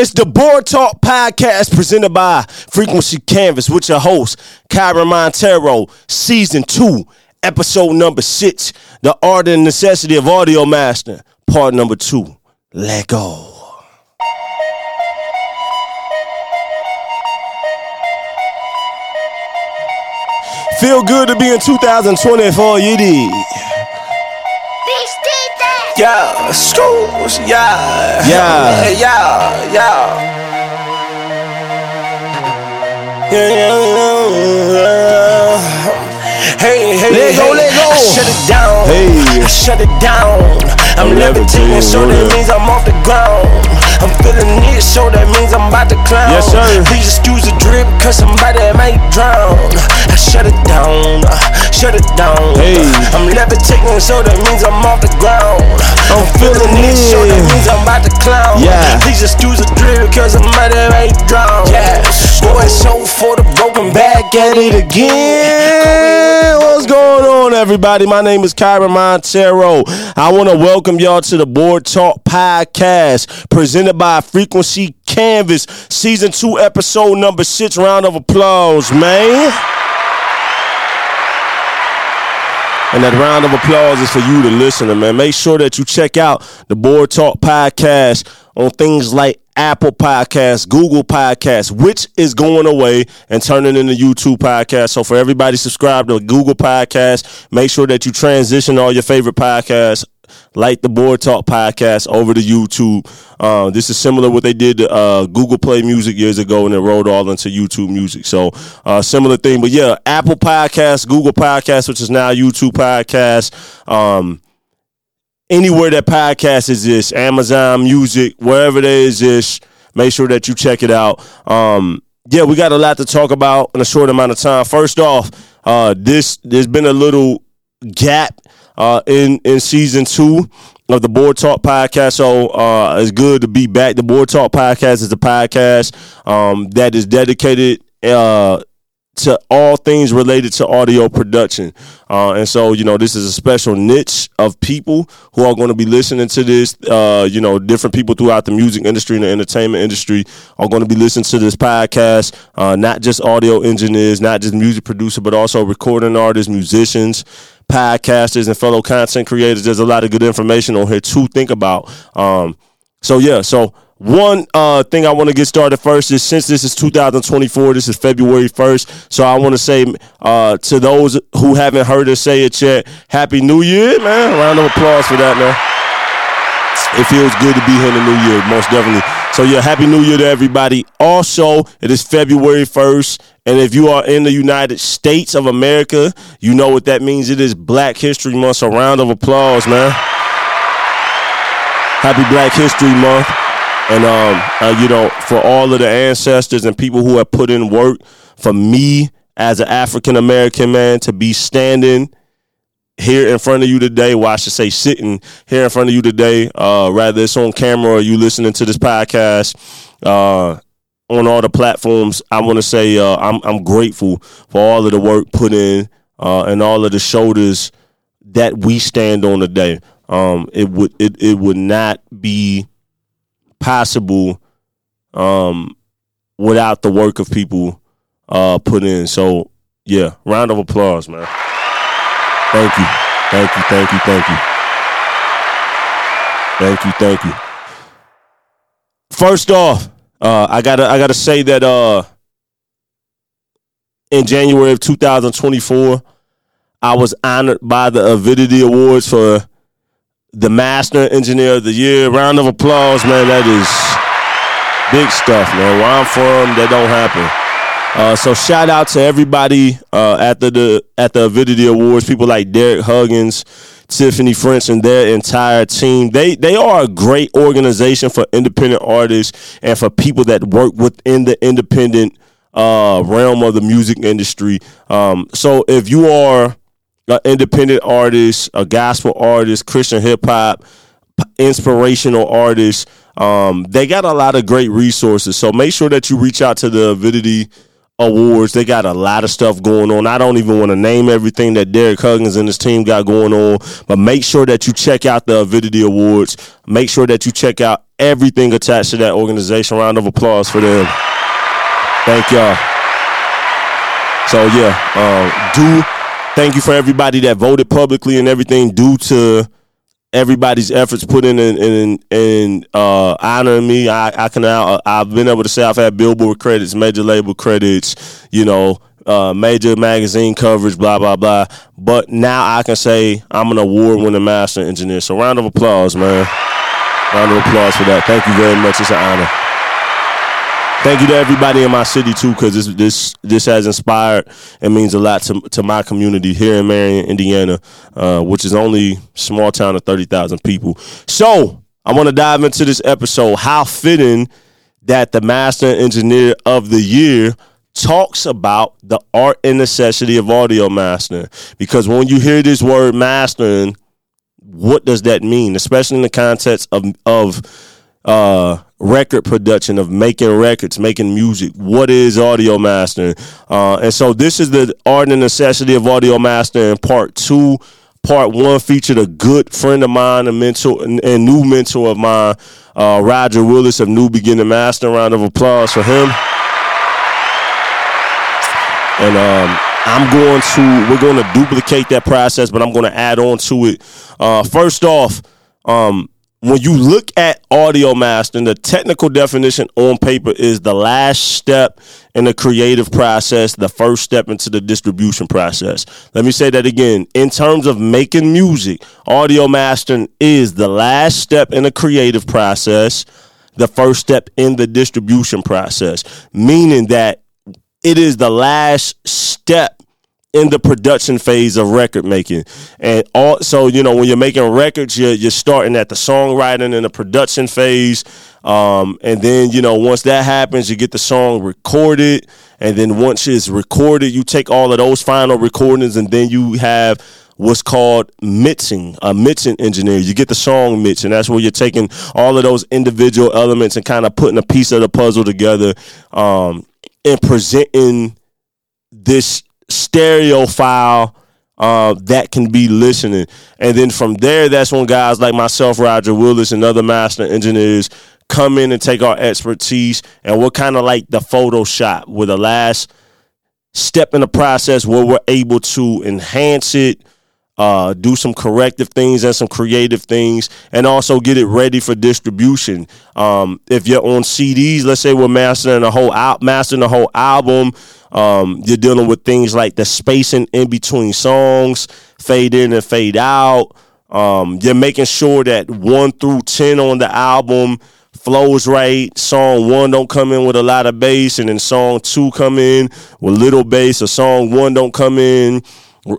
It's the Board Talk podcast presented by Frequency Canvas with your host, Kyren Monteiro, season two, episode number six, The Art and Necessity of Audio Mastering, part number two. Let go. Feel good to be in 2024, you did. Yeah, schools, yeah. Yeah. Yeah, yeah. Yeah, yeah, yeah. Hey, hey, Let go, let go. I shut it down. Hey. I shut it down. I'm I'm levitating, so that means I'm off the ground. I'm feeling it, so that means I'm about to clown. Yes, sir. Please excuse the drip, cause somebody might drown. I shut it down, uh, shut it down. Hey. I'm levitating, so that means I'm off the ground. I'm feeling it, so that means I'm about to clown. Yeah. Please excuse the drip, cause somebody might drown. Yeah. Boy, so for the broken back at it again. Going on, everybody? My name is Kyren Monteiro. I want to welcome y'all to the Board Talk podcast presented by Frequency Canvas, season two, episode number six. Round of applause, man. And that round of applause is for you, the listener, man. Make sure that you check out the Board Talk podcast on things like Apple Podcasts, Google Podcasts, which is going away and turning into YouTube Podcasts. So for everybody subscribe to Google Podcasts, make sure that you transition all your favorite podcasts like the Board Talk podcast over to YouTube. Uh, this is similar what they did to uh, Google Play Music years ago, and it rolled all into YouTube Music. So uh, similar thing, but yeah, Apple Podcasts, Google Podcasts, which is now YouTube Podcasts. Um, anywhere that podcast exists, Amazon Music, wherever it exist, make sure that you check it out. Um, yeah, we got a lot to talk about in a short amount of time. First off, uh, this there's been a little gap uh, in in season two of the Board Talk podcast. So uh, it's good to be back. The Board Talk podcast is a podcast um, that is dedicated. Uh, to all things related to audio production. Uh, and so, you know, this is a special niche of people who are going to be listening to this. Uh, you know, different people throughout the music industry and the entertainment industry are going to be listening to this podcast. Uh, not just audio engineers, not just music producers, but also recording artists, musicians, podcasters, and fellow content creators. There's a lot of good information on here to think about. Um, so, yeah, so one uh, thing I want to get started first is since this is 2024, this is February 1st. So I want to say uh, to those who haven't heard us say it yet, Happy New Year, man. Round of applause for that, man. It feels good to be here in the new year, most definitely. So yeah, Happy New Year to everybody. Also, it is February 1st. And if you are in the United States of America, you know what that means. It is Black History Month. So round of applause, man. Happy Black History Month. And um, uh, you know, for all of the ancestors and people who have put in work, for me as an African American man to be standing here in front of you today, well, I should say sitting here in front of you today, uh, rather it's on camera or you listening to this podcast, uh, on all the platforms, I want to say uh, I'm I'm grateful for all of the work put in uh, and all of the shoulders that we stand on today. Um, it would it, it would not be possible um, without the work of people uh, put in. So yeah, round of applause, man. Thank you, thank you, thank you, thank you, thank you, thank you. First off, uh, I gotta I gotta say that uh, in January of 2024, I was honored by the Avidity Awards for the Master Engineer of the Year. Round of applause, man. That is big stuff, man. Where I'm from, that don't happen. Uh, so shout out to everybody uh, at the, at the Avidity Awards. People like Derek Huggins, Tiffany French, and their entire team. They they are a great organization for independent artists and for people that work within the independent uh, realm of the music industry. Um, so if you are independent artist, a gospel artist, Christian hip hop, inspirational artist. Um, they got a lot of great resources. So make sure that you reach out to the Avidity Awards. They got a lot of stuff going on. I don't even want to name everything that Derek Huggins and his team got going on, but make sure that you check out the Avidity Awards. Make sure that you check out everything attached to that organization. Round of applause for them. Thank y'all. So yeah, uh, do thank you for everybody that voted publicly and everything due to everybody's efforts put in in in, in uh, honoring me. I, I can now I've been able to say I've had Billboard credits, major label credits, you know, uh, major magazine coverage, blah blah blah. But now I can say I'm an award-winning master engineer. So round of applause, man. Round of applause for that. Thank you very much. It's an honor. Thank you to everybody in my city too, because this this this has inspired and means a lot to to my community here in Marion, Indiana, uh, which is only small town of thirty thousand people. So I want to dive into this episode. How fitting that the Master Engineer of the Year talks about the art and necessity of audio mastering. Because when you hear this word mastering, what does that mean? Especially in the context of of uh, record production, of making records, making music. What is audio mastering? Uh, and so this is the art and necessity of audio mastering. Part two. Part one featured a good friend of mine, a mentor and, new mentor of mine, uh, Roger Willis of New Beginning Master. Round of applause for him. And um, I'm going to we're going to duplicate that process, but I'm going to add on to it. Uh, first off, um, when you look at audio mastering, the technical definition on paper is the last step in the creative process, the first step into the distribution process. Let me say that again. In terms of making music, audio mastering is the last step in the creative process, the first step in the distribution process, meaning that it is the last step in the production phase of record making. And also, you know, when you're making records, you're, you're starting at the songwriting and the production phase. Um, and then, you know, once that happens, you get the song recorded. And then once it's recorded, you take all of those final recordings and then you have what's called mixing, a mixing engineer. You get the song mix, and that's where you're taking all of those individual elements and kind of putting a piece of the puzzle together um, and presenting this stereo file uh, that can be listening. And then from there, that's when guys like myself, Roger Willis, and other master engineers come in and take our expertise. And we're kind of like the Photoshop with the last step in the process where we're able to enhance it, uh, do some corrective things and some creative things, and also get it ready for distribution. Um, if you're on CDs, let's say we're mastering a whole out, mastering the whole album. Um, you're dealing with things like the spacing in between songs, fade in and fade out. Um, you're making sure that one through ten on the album flows right. Song one don't come in with a lot of bass, and then song two come in with little bass. Or song one don't come in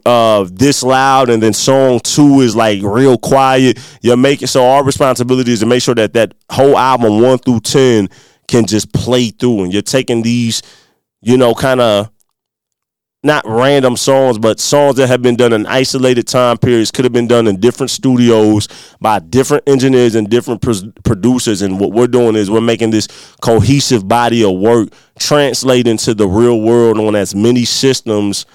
uh this loud and then song two is like real quiet. You're making so our responsibility is to make sure that that whole album one through ten can just play through. And you're taking these you know kind of not random songs but songs that have been done in isolated time periods could have been done in different studios by different engineers and different pro- producers. And what we're doing is we're making this cohesive body of work translate into the real world on as many systems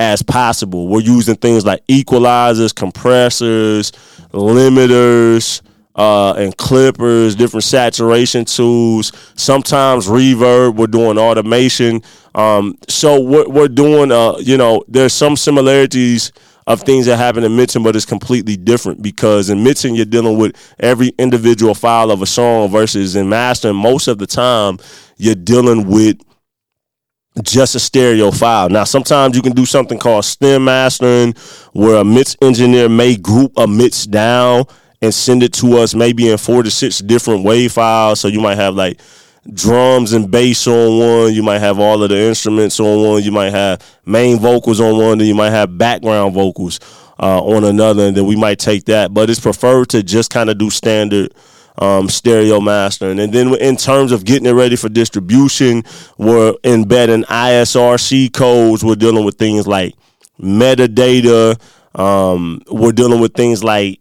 as possible. We're using things like equalizers, compressors, limiters, uh, and clippers, different saturation tools, sometimes reverb. We're doing automation. Um, so what we're doing, uh, you know, there's some similarities of things that happen in mixing, but it's completely different because in mixing you're dealing with every individual file of a song versus in mastering most of the time you're dealing with just a stereo file. Now, sometimes you can do something called stem mastering, where a mix engineer may group a mix down and send it to us maybe in four to six different wave files. So you might have like drums and bass on one, you might have all of the instruments on one, you might have main vocals on one, then you might have background vocals uh, on another, and then we might take that. But it's preferred to just kind of do standard um, stereo mastering. And then in terms of getting it ready for distribution, we're embedding ISRC codes. We're dealing with things like metadata. Um, we're dealing with things like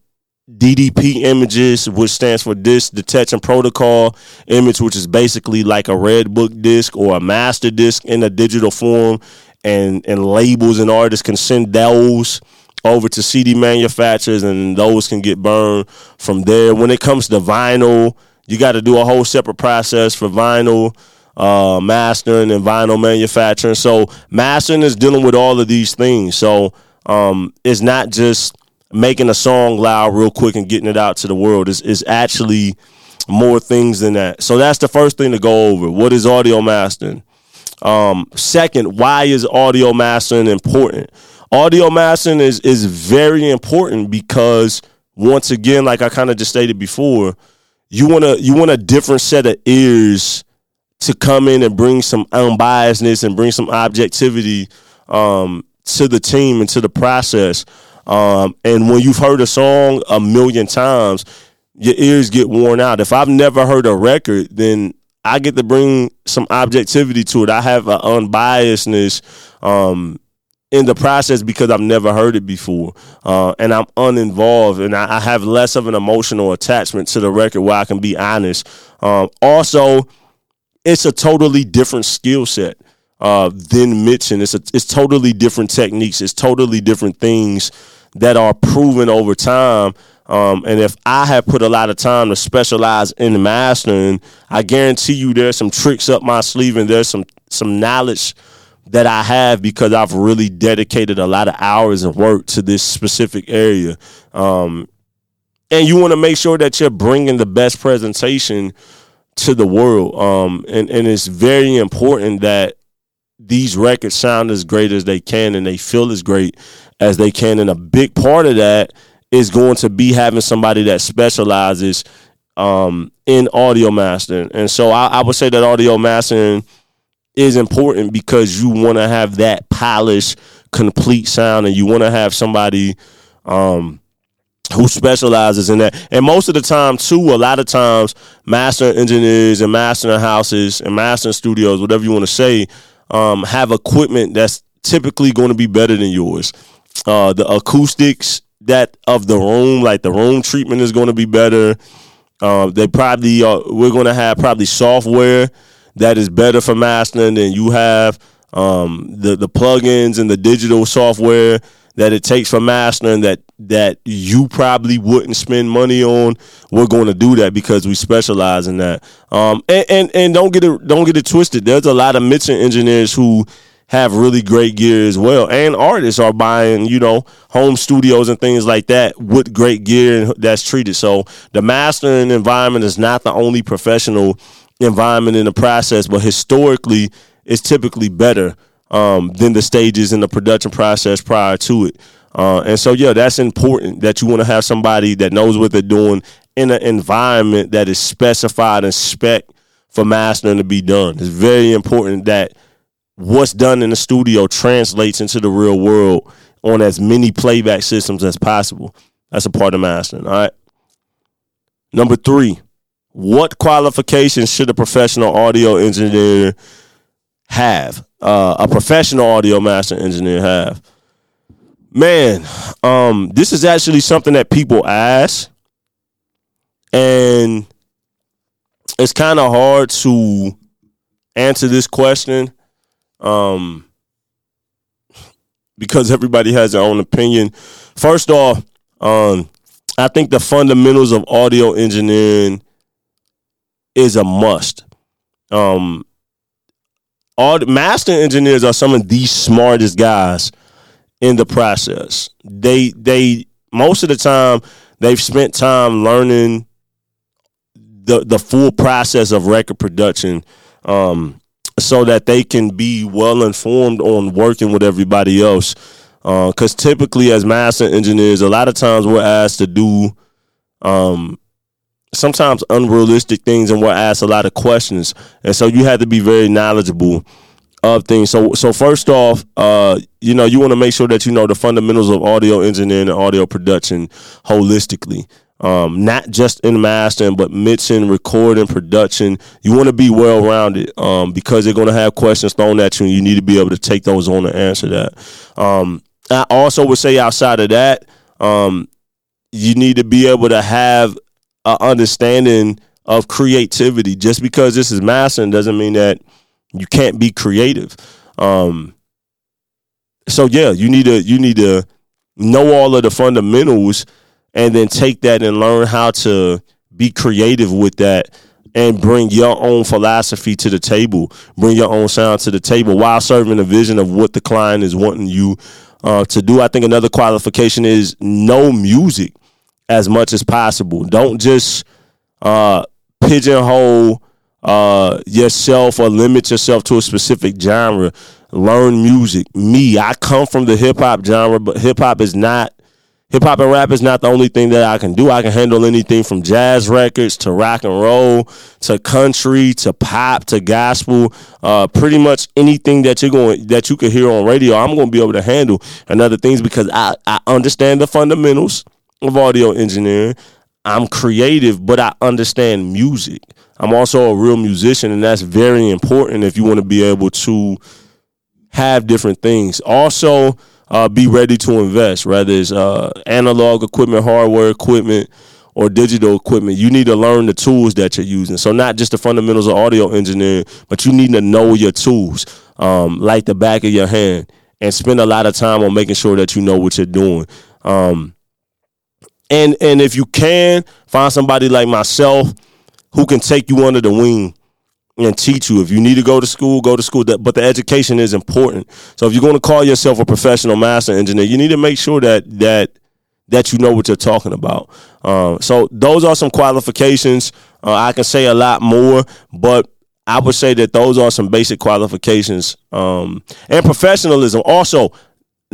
DDP images, which stands for disk detection protocol image, which is basically like a red book disc or a master disc in a digital form. And, and labels and artists can send those over to CD manufacturers, and those can get burned from there. When it comes to vinyl, You got to do a whole separate process for vinyl uh, mastering and vinyl manufacturing. So mastering is dealing with all of these things. So um, it's not just making a song loud real quick and getting it out to the world. It's, it's actually more things than that. So that's the first thing to go over. What is audio mastering? Um, second, why is audio mastering important? Audio mastering is is very important because once again, like I kind of just stated before, you want to you want a different set of ears to come in and bring some unbiasedness and bring some objectivity um, to the team and to the process. Um, and when you've heard a song a million times, your ears get worn out. If I've never heard a record, then I get to bring some objectivity to it. I have an unbiasedness um, in the process because I've never heard it before, uh, and I'm uninvolved, and I, I, have less of an emotional attachment to the record where I can be honest. Um, also, it's a totally different skill set uh, than mixing. It's a, it's totally different techniques. It's totally different things that are proven over time. Um, and if I have put a lot of time to specialize in mastering, I guarantee you there's some tricks up my sleeve and there's some some knowledge that I have because I've really dedicated a lot of hours of work to this specific area. Um, and you want to make sure that you're bringing the best presentation to the world. Um, and, and it's very important that these records sound as great as they can and they feel as great as they can. And a big part of that is going to be having somebody that specializes um, in audio mastering. And so I, I would say that audio mastering is important because you want to have that polished, complete sound, and you want to have somebody um, who specializes in that. And most of the time, too, a lot of times, master engineers and mastering houses and mastering studios, whatever you want to say, um, have equipment that's typically going to be better than yours. Uh, the acoustics that of the room, like the room treatment, is going to be better. Uh, they probably are, we're going to have probably software that is better for mastering than you have. Um, the the plugins and the digital software that it takes for mastering that that you probably wouldn't spend money on. We're going to do that because we specialize in that. Um, and, and and don't get it don't get it twisted. There's a lot of mixing engineers who have really great gear as well, and artists are buying you know home studios and things like that with great gear that's treated. So the mastering environment is not the only professional environment in the process, but historically, it's typically better um, than the stages in the production process prior to it. Uh, and so, yeah, that's important that you want to have somebody that knows what they're doing in an environment that is specified and spec for mastering to be done. It's very important that what's done in the studio translates into the real world on as many playback systems as possible. That's a part of mastering. All right. Number three, what qualifications should a professional audio engineer have? uh, a professional audio master engineer have? Man, um, this is actually something that people ask, and it's kind of hard to answer this question um, because everybody has their own opinion. First off, um, I think the fundamentals of audio engineering is a must. Um, all the master engineers are some of the smartest guys in the process. They they most of the time they've spent time learning the the full process of record production um, so that they can be well informed on working with everybody else. Because uh, typically, as master engineers, a lot of times we're asked to do um, sometimes unrealistic things and we're asked a lot of questions. And so you have to be very knowledgeable of things. So so first off, uh, you know, you want to make sure that you know the fundamentals of audio engineering and audio production holistically. Um, not just in mastering, but mixing, recording, production. You want to be well rounded um, because they're going to have questions thrown at you, and you need to be able to take those on and answer that. Um, I also would say outside of that, um, you need to be able to have a understanding of creativity. Just because this is mastering doesn't mean that you can't be creative. Um, so yeah, you need to you need to know all of the fundamentals and then take that and learn how to be creative with that and bring your own philosophy to the table, bring your own sound to the table while serving the vision of what the client is wanting you uh, to do. I think another qualification is know music as much as possible. Don't just uh, pigeonhole uh, yourself or limit yourself to a specific genre. Learn music. Me, I come from the hip hop genre, but hip hop is not hip hop and rap is not the only thing that I can do. I can handle anything from jazz records to rock and roll to country to pop to gospel. Uh, pretty much anything that you're going that you can hear on radio, I'm going to be able to handle and other things because I I understand the fundamentals of audio engineering. I'm creative, but I understand music. I'm also a real musician, and that's very important if you want to be able to have different things. Also, uh, be ready to invest, whether it's uh, analog equipment, hardware equipment, or digital equipment. You need to learn the tools that you're using. So not just the fundamentals of audio engineering, but you need to know your tools, um, like the back of your hand, and spend a lot of time on making sure that you know what you're doing. Um, and and if you can find somebody like myself who can take you under the wing and teach you. If you need to go to school, go to school. But the education is important. So if you're going to call yourself a professional master engineer, you need to make sure that that that you know what you're talking about. Uh, so those are some qualifications. Uh, I can say a lot more, but I would say that those are some basic qualifications um, and professionalism. Also,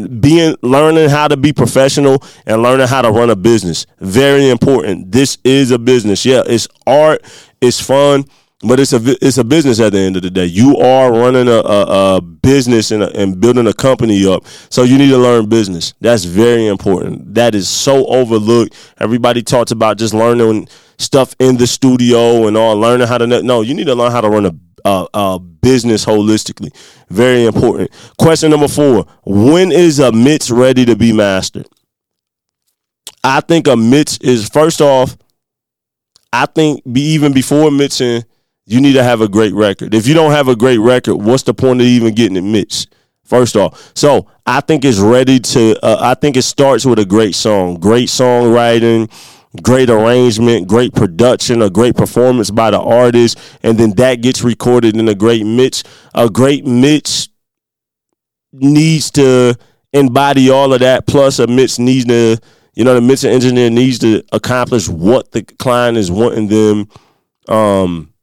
being learning how to be professional and learning how to run a business very important this is a business yeah it's art it's fun but it's a it's a business at the end of the day. You are running a, a, a business and, a, and building a company up, so you need to learn business. That's very important. That is so overlooked. Everybody talks about just learning stuff in the studio and all, learning how to no. You need to learn how to run a a, a business holistically. Very important. Question number four: When is a mix ready to be mastered? I think a mix is first off. I think be even before mixing you need to have a great record. If you don't have a great record, what's the point of even getting it mixed? First off, so I think it's ready to. Uh, I think it starts with a great song, great songwriting, great arrangement, great production, a great performance by the artist, and then that gets recorded in a great mix. A great mix needs to embody all of that. Plus, a mix needs to, you know, the mix engineer needs to accomplish what the client is wanting them. Um,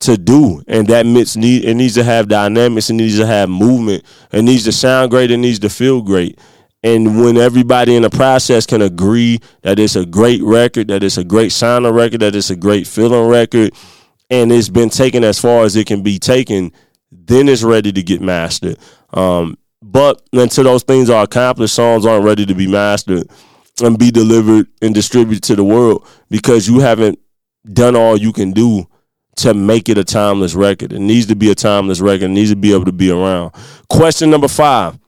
to do, and that mix need it needs to have dynamics, it needs to have movement, it needs to sound great, it needs to feel great. And when everybody in the process can agree that it's a great record, that it's a great sounding record, that it's a great feeling record, and it's been taken as far as it can be taken, then it's ready to get mastered. Um, but until those things are accomplished, songs aren't ready to be mastered and be delivered and distributed to the world because you haven't done all you can do to make it a timeless record. It needs to be a timeless record. It needs to be able to be around. Question number five.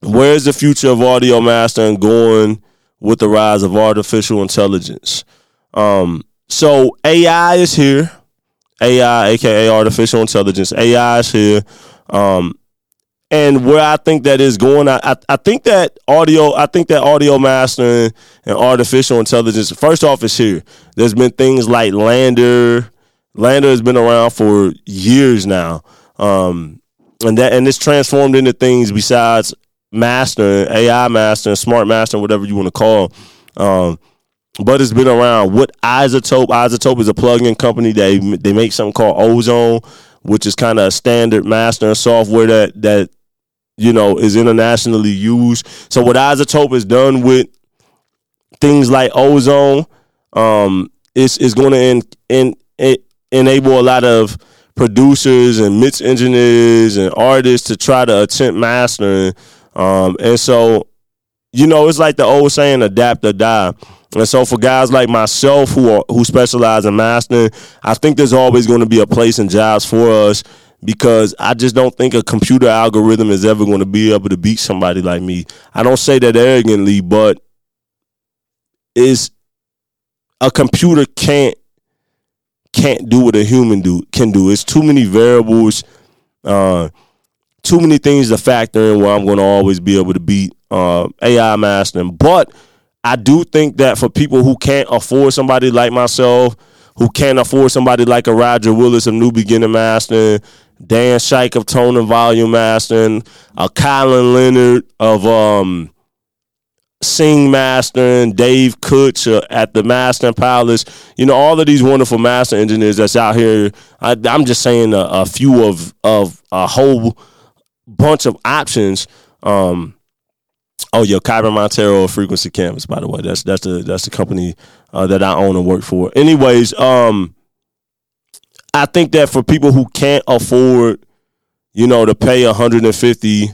Where is the future of audio mastering going with the rise of artificial intelligence? Um, so AI is here. AI, aka artificial intelligence. AI is here. Um, and where I think that is going, I, I, I think that audio, I think that audio mastering and artificial intelligence, first off, is here. There's been things like LANDR. LANDR has been around for years now, um, and that and it's transformed into things besides mastering, AI mastering, smart mastering, whatever you want to call. Um, but it's been around. What iZotope? iZotope is a plug-in company. They they make something called Ozone, which is kind of a standard mastering software that that you know is internationally used. So what iZotope has done with things like Ozone, um, is is going to enable a lot of producers and mix engineers and artists to try to attempt mastering. Um, and so, you know, it's like the old saying, adapt or die. And so for guys like myself who are who specialize in mastering, I think there's always going to be a place in jobs for us because I just don't think a computer algorithm is ever going to be able to beat somebody like me. I don't say that arrogantly, but is a computer can't can't do what a human do can do. It's too many variables, uh, too many things to factor in where I'm going to always be able to beat uh, AI mastering. But I do think that for people who can't afford somebody like myself, who can't afford somebody like a Roger Willis of New Beginner Mastering, Dan Shike of Tone and Volume Mastering, a Colin Leonard of um Sing Mastering, Dave Kutch at the Mastering Palace. You know, all of these wonderful master engineers that's out here. I, am just saying a, a, few of of a whole bunch of options. Um, oh, yeah, Kyren Monteiro Frequency Canvas, by the way. That's that's the that's the company uh, that I own and work for. Anyways, um, I think that for people who can't afford, you know, to pay 150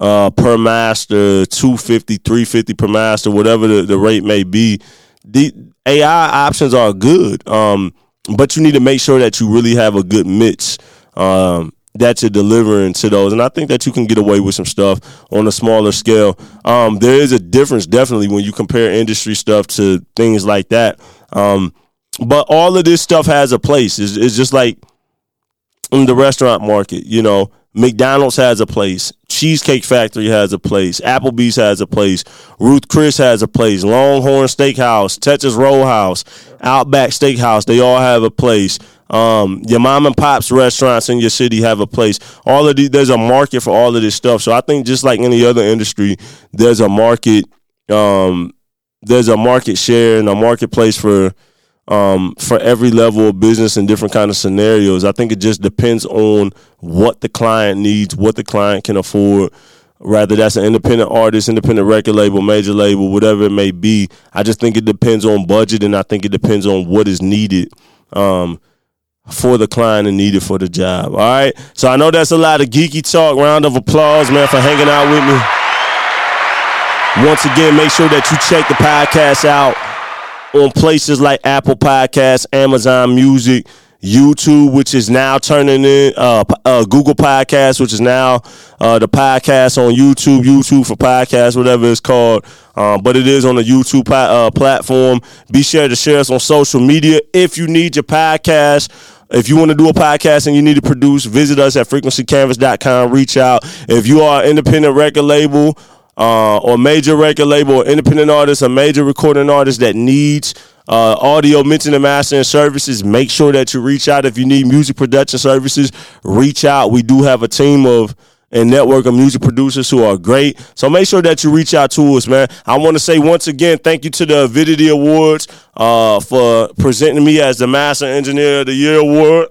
uh, per master, 250, 350 per master, whatever the, the rate may be. The AI options are good, um, but you need to make sure that you really have a good mix um, that you're delivering to those. And I think that you can get away with some stuff on a smaller scale. Um, there is a difference definitely when you compare industry stuff to things like that. Um, but all of this stuff has a place. It's, it's just like in the restaurant market, you know McDonald's has a place. Cheesecake Factory has a place. Applebee's has a place. Ruth Chris has a place. Longhorn Steakhouse, Texas Roadhouse, Outback Steakhouse, they all have a place. Um, your mom and pops restaurants in your city have a place. All of these, there's a market for all of this stuff. So I think just like any other industry, there's a market. Um, there's a market share and a marketplace for um, for every level of business and different kind of scenarios. I think it just depends on what the client needs, what the client can afford. Rather, that's an independent artist, independent record label, major label, whatever it may be. I just think it depends on budget, and I think it depends on what is needed um, for the client and needed for the job. All right. So I know that's a lot of geeky talk. Round of applause, man, for hanging out with me. Once again, make sure that you check the podcast out on places like Apple Podcasts, Amazon Music, YouTube, which is now turning in uh, uh, Google Podcasts, which is now uh, the podcast on YouTube, YouTube for podcasts, whatever it's called. Um, but it is on the YouTube uh, platform. Be sure to share us on social media if you need your podcast. If you want to do a podcast and you need to produce, visit us at frequencycanvas.com. Reach out. If you are an independent record label uh, or major record label or independent artist, a major recording artist that needs uh, audio mixing and mastering services, make sure that you reach out. If you need music production services, reach out. We do have a team of and network of music producers who are great. So make sure that you reach out to us, man. I want to say once again, thank you to the Avidity Awards uh, for presenting me as the Master Engineer of the Year award.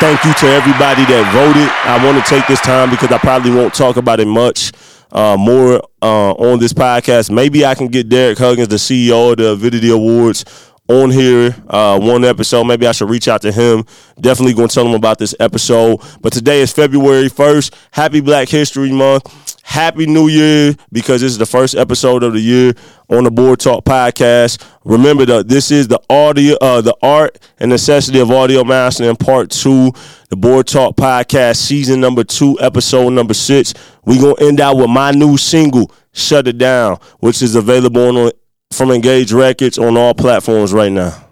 Thank you to everybody that voted. I want to take this time because I probably won't talk about it much uh, more uh, on this podcast. Maybe I can get Derek Huggins, the CEO of the Avidity Awards, on here uh, one episode. Maybe I should reach out to him. Definitely going to tell him about this episode. But today is February 1st. Happy Black History Month. Happy New Year because this is the first episode of the year on the Board Talk podcast. Remember that this is the audio, uh, the art and necessity of audio mastering part two, the Board Talk podcast season number two, episode number six. We gonna end out with my new single, "Shut It Down," which is available on from Engage Records on all platforms right now.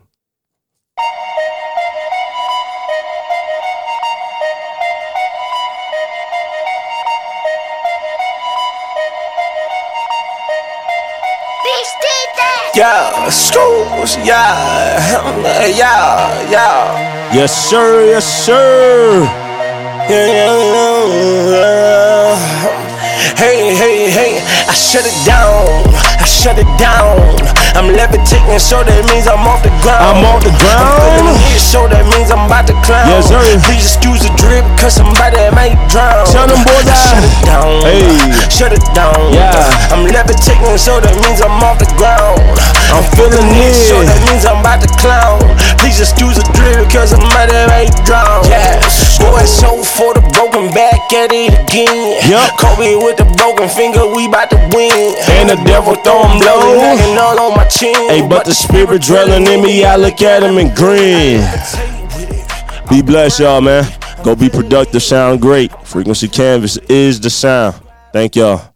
Yeah, schools, yeah, yeah, yeah. Yes, sir, yes, sir. Yeah, yeah, yeah. Hey, hey, hey, I shut it down. I shut it down. I'm levitating, so that means I'm off the ground. I'm off the ground. I'm feeling so that means I'm about to clown. Yes, sir. Please excuse the drip, cause somebody might drown. Tell them boys out. Shut it down. Hey. Shut it down. Yeah. I'm levitating, so that means I'm off the ground. I'm feeling it. So that means I'm about to clown. Please excuse the drip, cause somebody might drown. Yeah. Boy, so for the broken back at it again. Yup. Kobe with the broken finger, we about to win. And the devil throw him low. All on my chin. Hey, but the spirit dwelling in me, I look at him and grin. Be blessed, y'all, man. Go be productive, sound great. Frequency Canvas is the sound. Thank y'all.